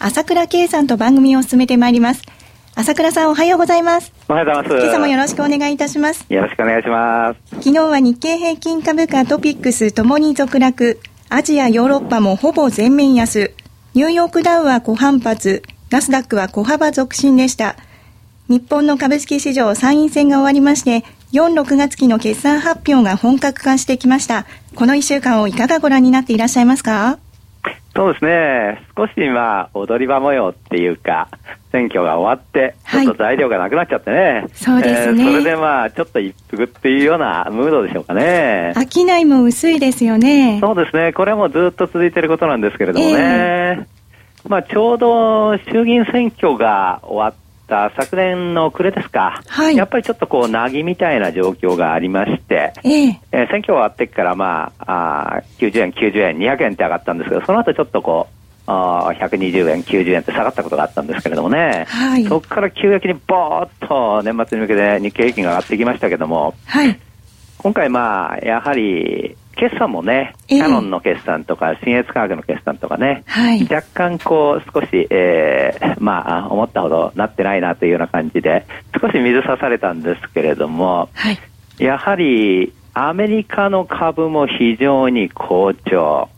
朝倉圭さんと番組を進めてまいります。朝倉さんおはようございます。おはようございます。今朝もよろしくお願いいたします。よろしくお願いします。昨日は日経平均株価トピックスともに続落、アジア、ヨーロッパもほぼ全面安、ニューヨークダウは小反発、ナスダックは小幅続伸でした。日本の株式市場参院選が終わりまして、4、6月期の決算発表が本格化してきました。この1週間をいかがご覧になっていらっしゃいますか？そうですね、少しまあ踊り場模様っていうか、選挙が終わって、ちょっと材料がなくなっちゃってね、はい、そうですね、えー、それでまあ、ちょっと一服っていうようなムードでしょうかね。商いも薄いですよね。そうですね、これもずっと続いていることなんですけれどもね、えー、まあ、ちょうど衆議院選挙が終わって、った昨年の暮れですか、はい、やっぱりちょっとこう、なぎみたいな状況がありまして、えー、えー、選挙終わってから、まああ、90円、90円、200円って上がったんですけど、その後ちょっとこう、あ120円、90円って下がったことがあったんですけれどもね、はい、そこから急激にぼーっと年末に向けて日経平均が上がってきましたけども、はい、今回、まあ、やはり決算もね、キャノンの決算とか、新越科学の決算とかね、はい、若干こう、少し、えー、まあ、思ったほどなってないなというような感じで、少し水差されたんですけれども、はい、やはり、アメリカの株も非常に好調。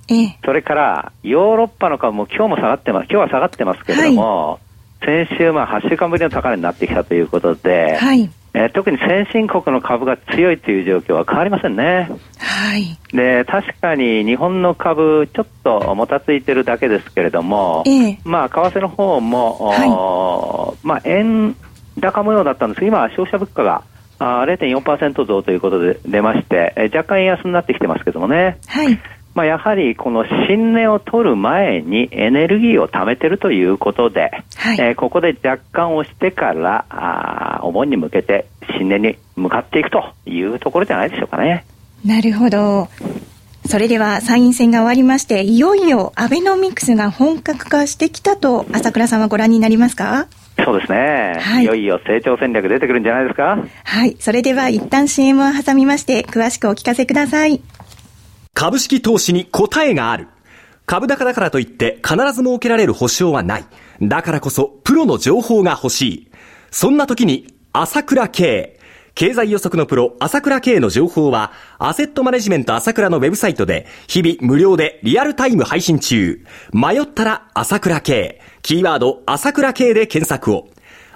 それから、ヨーロッパの株も今日も下がってます。今日は下がってますけれども、はい、先週、まあ、8週間ぶりの高値になってきたということで、はい、えー、特に先進国の株が強いという状況は変わりませんね。はい。で、確かに日本の株、ちょっともたついてるだけですけれども、えー、まあ、為替の方も、はい、まあ、円高模様だったんですが、今、消費者物価があ0.4%増ということで出まして、えー、若干円安になってきてますけどもね。はい。まあ、やはりこの新値を取る前にエネルギーを貯めてるということで、はい、えー、ここで若干押してからあお盆に向けて新値に向かっていくというところじゃないでしょうかね。なるほど。それでは参院選が終わりまして、いよいよアベノミクスが本格化してきたと朝倉さんはご覧になりますか？そうですね、はい。いよいよ成長戦略出てくるんじゃないですか？はい。それでは一旦 CM を挟みまして、詳しくお聞かせください。株式投資に答えがある。株高だからといって必ず設けられる保証はない。だからこそプロの情報が欲しい。そんな時に朝倉慶。経済予測のプロ、朝倉慶の情報は、アセットマネジメント朝倉のウェブサイトで、日々無料でリアルタイム配信中。迷ったら朝倉慶。キーワード、朝倉慶で検索を。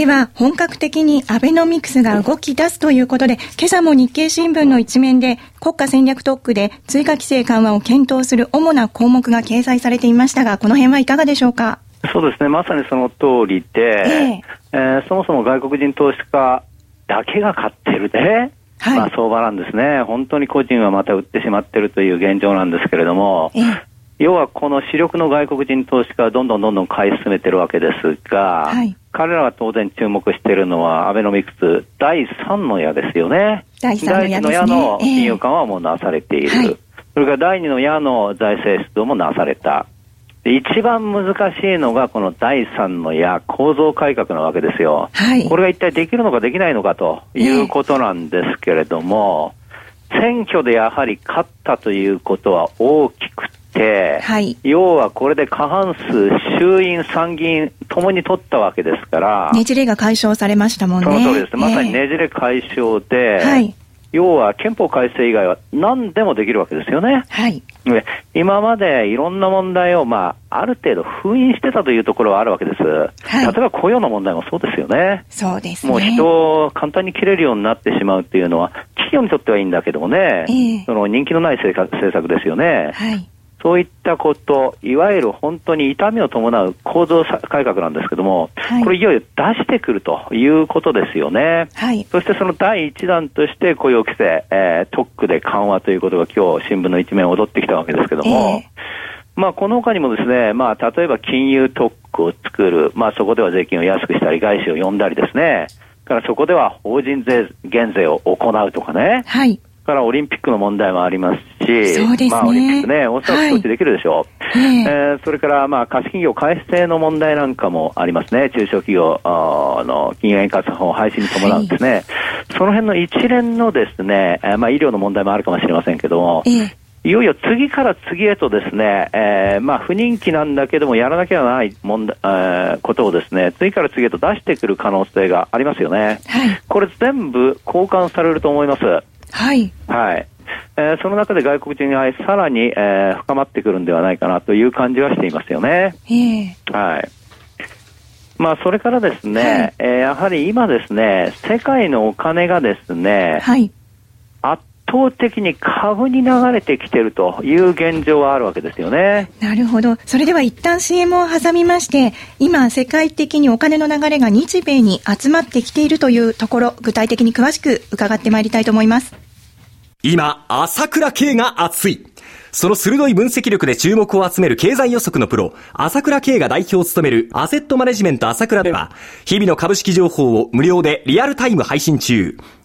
では、本格的にアベノミクスが動き出すということで、今朝も日経新聞の一面で、国家戦略特区で追加規制緩和を検討する主な項目が掲載されていましたが、この辺はいかがでしょうか？そうですね、まさにその通りで、えー、えー、そもそも外国人投資家だけが買ってるで、はい、まあ相場なんですね。本当に個人はまた売ってしまってるという現状なんですけれども、えー要はこの主力の外国人投資家がどんどんどんどん買い進めてるわけですが、はい、彼らが当然注目しているのは、アベノミクス第3の矢ですよね。第3の矢、ね、の金融緩和もなされている。えーはい、それから第2の矢の財政出動もなされた。一番難しいのがこの第3の矢、構造改革なわけですよ。はい、これが一体できるのかできないのかということなんですけれども、えー、選挙でやはり勝ったということは大きくて、はい、要はこれで過半数、衆院、参議院ともに取ったわけですから、ねじれが解消されましたもんね。その通りです。まさにねじれ解消で、はい、要は憲法改正以外は何でもできるわけですよね。はい。今までいろんな問題を、まあ、ある程度封印してたというところはあるわけです。はい、例えば雇用の問題もそうですよね。そうです、ね、もう人を簡単に切れるようになってしまうっていうのは、企業にとってはいいんだけどもね、えー、その人気のない政策ですよね。はい。そういったこと、いわゆる本当に痛みを伴う構造改革なんですけども、はい、これいよいよ出してくるということですよね。はい、そしてその第一弾として雇用規制、えー、特区で緩和ということが今日新聞の一面を踊ってきたわけですけども、えーまあ、この他にもですね、まあ、例えば金融特区を作る、まあ、そこでは税金を安くしたり、外資を呼んだりですね、からそこでは法人税減税を行うとかね、はい、からオリンピックの問題もありますし、そうですね、まあ、オリンピックね、おそらく措置できるでしょう。はい、えー、それから、まあ、貸し企業改正の問題なんかもありますね。中小企業の金融円滑法廃止に伴うんですね。はい、その辺の一連のですね、えー、まあ、医療の問題もあるかもしれませんけども、えーいよいよ次から次へとですね、えー、まあ不人気なんだけどもやらなきゃならない問題、えー、ことをですね、次から次へと出してくる可能性がありますよね。はい、これ全部交換されると思います。はい。はい。えー、その中で外国人愛さらに、えー、深まってくるんではないかなという感じはしていますよね。えー、はい。まあ、それからですね、はい、えー、やはり今ですね、世界のお金がですね、はい、圧倒的に株に流れてきてるという現状はあるわけですよね。なるほど。それでは一旦 CM を挟みまして、今世界的にお金の流れが日米に集まってきているというところ、具体的に詳しく伺ってまいりたいと思います。今、朝倉慶が熱い。その鋭い分析力で注目を集める経済予測のプロ、朝倉慶が代表を務めるアセットマネジメント朝倉では、日々の株式情報を無料でリアルタイム配信中。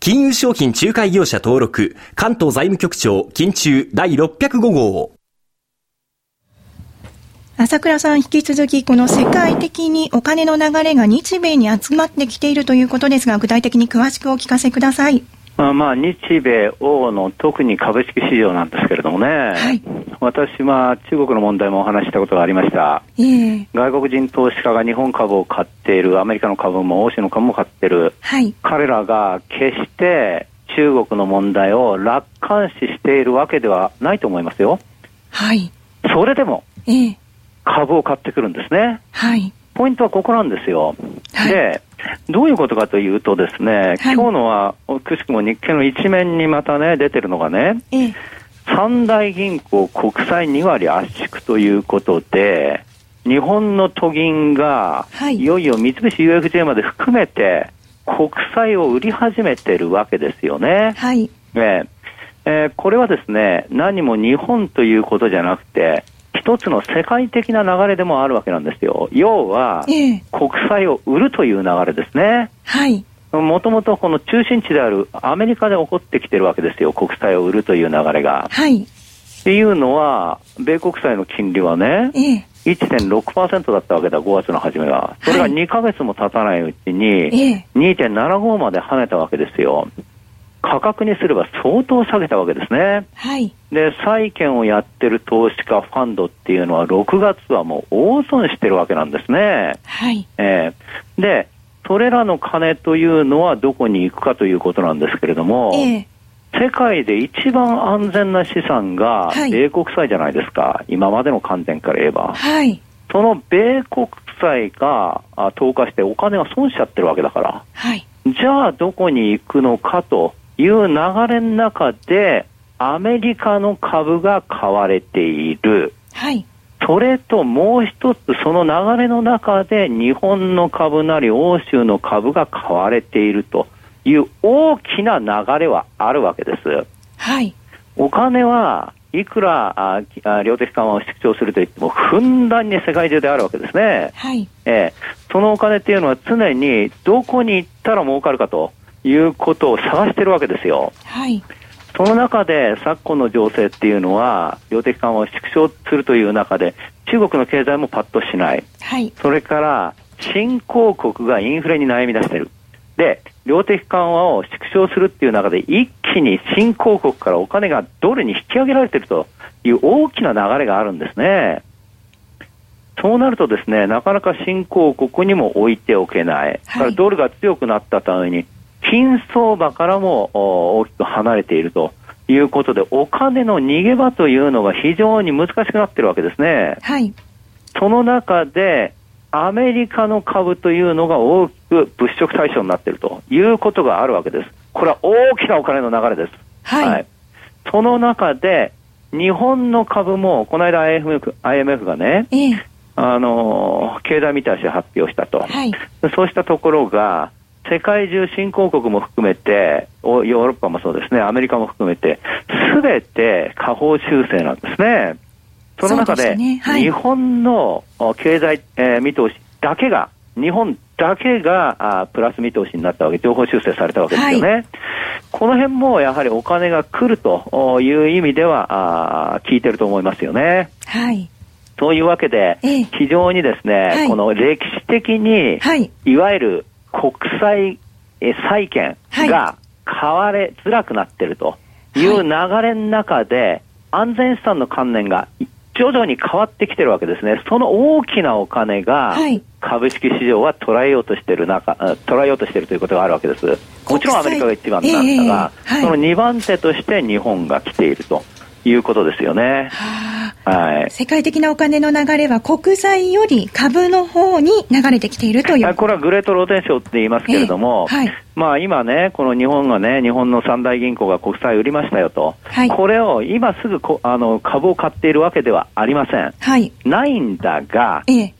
金融商品仲介業者登録、関東財務局長、金中第605号。朝倉さん、引き続き、この世界的にお金の流れが日米に集まってきているということですが、具体的に詳しくお聞かせください。まあ、まあ、日米欧の特に株式市場なんですけれどもね、はい、私は中国の問題もお話したことがありました、えー、外国人投資家が日本株を買っている、アメリカの株も欧州の株も買っている、はい、彼らが決して中国の問題を楽観視しているわけではないと思いますよ。はい、それでも、えー、株を買ってくるんですね。はい。ポイントはここなんですよ。はい、で、どういうことかというとですね、はい、今日のは、くしくも日経の一面にまたね、出てるのがね、ええ、三大銀行国債2割圧縮ということで、日本の都銀が、はい、いよいよ三菱 UFJ まで含めて、国債を売り始めてるわけですよね。はい。ねえー、これはですね、何も日本ということじゃなくて、一つの世界的な流れでもあるわけなんですよ。要は、え国債を売るという流れですね。はい。もともとこの中心地であるアメリカで起こってきてるわけですよ。国債を売るという流れが。はい。っていうのは、米国債の金利はね、ええ、1.6%だったわけだ、5月の初めは。それが2ヶ月も経たないうちに、2.75まで跳ねたわけですよ。価格にすれば相当下げたわけですね。はい。で、債券をやってる投資家ファンドっていうのは6月はもう大損してるわけなんですね。はい。えー、で、それらの金というのはどこに行くかということなんですけれども、えー、世界で一番安全な資産が米国債じゃないですか、はい、今までの観点から言えば。はい。その米国債が投下してお金が損しちゃってるわけだから。はい。じゃあどこに行くのかという流れの中で、アメリカの株が買われている。はい。それともう一つ、その流れの中で日本の株なり欧州の株が買われているという大きな流れはあるわけです。はい。お金はいくらあ量的緩和を縮小するといっても、ふんだんに世界中であるわけですね。はい。えー、そのお金っていうのは常にどこに行ったら儲かるかということを探してるわけですよ。はい。その中で昨今の情勢っていうのは、量的緩和を縮小するという中で、中国の経済もパッとしない。はい、それから、新興国がインフレに悩み出している。で、量的緩和を縮小するっていう中で、一気に新興国からお金がドルに引き上げられているという大きな流れがあるんですね。そうなるとですね、なかなか新興国にも置いておけない。はい、ドルが強くなったために、金相場からも大きく離れているということで、お金の逃げ場というのが非常に難しくなっているわけですね。はい。その中で、アメリカの株というのが大きく物色対象になっているということがあるわけです。これは大きなお金の流れです。はい。はい、その中で、日本の株も、この間 IMF, IMF がね、ええ、あの、経済見通しを発表したと。はい、そうしたところが、世界中新興国も含めて、ヨーロッパもそうですね、アメリカも含めて、すべて下方修正なんですね。その中で、ねはい、日本の経済、えー、見通しだけが、日本だけがあプラス見通しになったわけ、情報修正されたわけですよね。はい、この辺もやはりお金が来るという意味では、あ効いてると思いますよね。はい。そういうわけで、非常にですね、はい、この歴史的に、はい、いわゆる国際債券が買われづらくなっているという流れの中で、安全資産の観念が徐々に変わってきてるわけですね。その大きなお金が、株式市場は捉えようとしている中、捉えようとしているということがあるわけです。もちろんアメリカが一番なんだが、えーはい、その2番手として日本が来ているということですよね。はい、世界的なお金の流れは国債より株の方に流れてきているというこれはグレートローテンションって言いますけれども、えーはい、まあ、今ね、この日本がね、日本の三大銀行が国債売りましたよと、はい、これを今すぐこあの株を買っているわけではありません。はい、ないんだが、えー、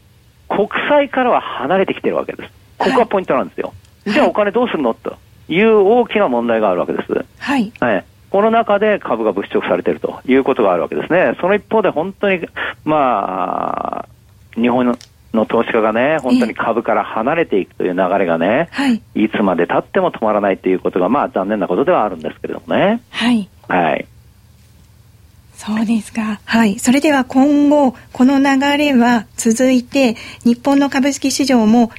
国債からは離れてきてるわけです。ここがポイントなんですよ。じゃあお金どうするのという大きな問題があるわけです。はい。はい。この中で株が物色されているということがあるわけですね。その一方で本当に、まあ、日本の投資家がね、本当に株から離れていくという流れがね、はい、いつまで経っても止まらないということが、まあ残念なことではあるんですけれどもね。はい。はい。そうですか。はい。それでは今後、この流れは続いて、日本の株式市場も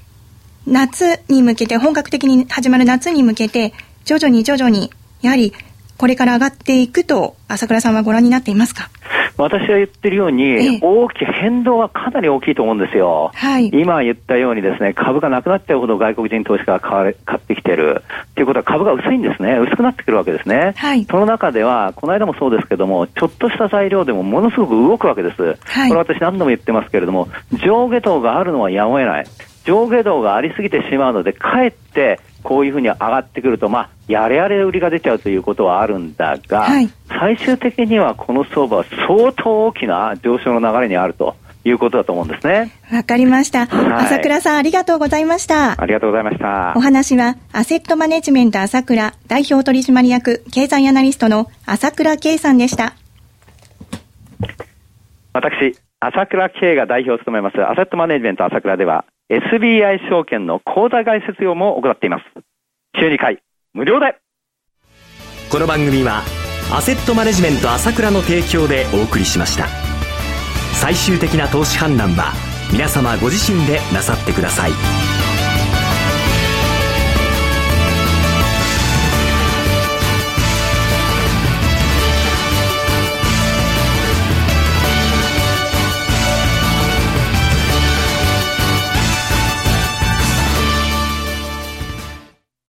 夏に向けて、本格的に始まる夏に向けて、徐々に徐々に、やはりこれから上がっていくと、朝倉さんはご覧になっていますか？私が言ってるように、大きい変動はかなり大きいと思うんですよ。はい、今言ったようにですね、株がなくなっちゃうほど外国人投資家が買買ってきてる。っていうことは株が薄いんですね。薄くなってくるわけですね。はい、その中では、この間もそうですけども、ちょっとした材料でもものすごく動くわけです。はい、これ私何度も言ってますけれども、上下動があるのはやむを得ない。上下動がありすぎてしまうので、かえってこういうふうに上がってくると、まあ、やれやれ売りが出ちゃうということはあるんだが、はい、最終的にはこの相場は相当大きな上昇の流れにあると。いうことだと思うんですね。わかりました、はい。朝倉さんありがとうございました。ありがとうございました。お話は、アセットマネジメント朝倉代表取締役経済アナリストの朝倉圭さんでした。私、朝倉圭が代表を務めますアセットマネジメント朝倉では、SBI 証券の口座開設用も行っています。週2回、無料でこの番組は、アセットマネジメント朝倉の提供でお送りしました。最終的な投資判断は、皆様ご自身でなさってください。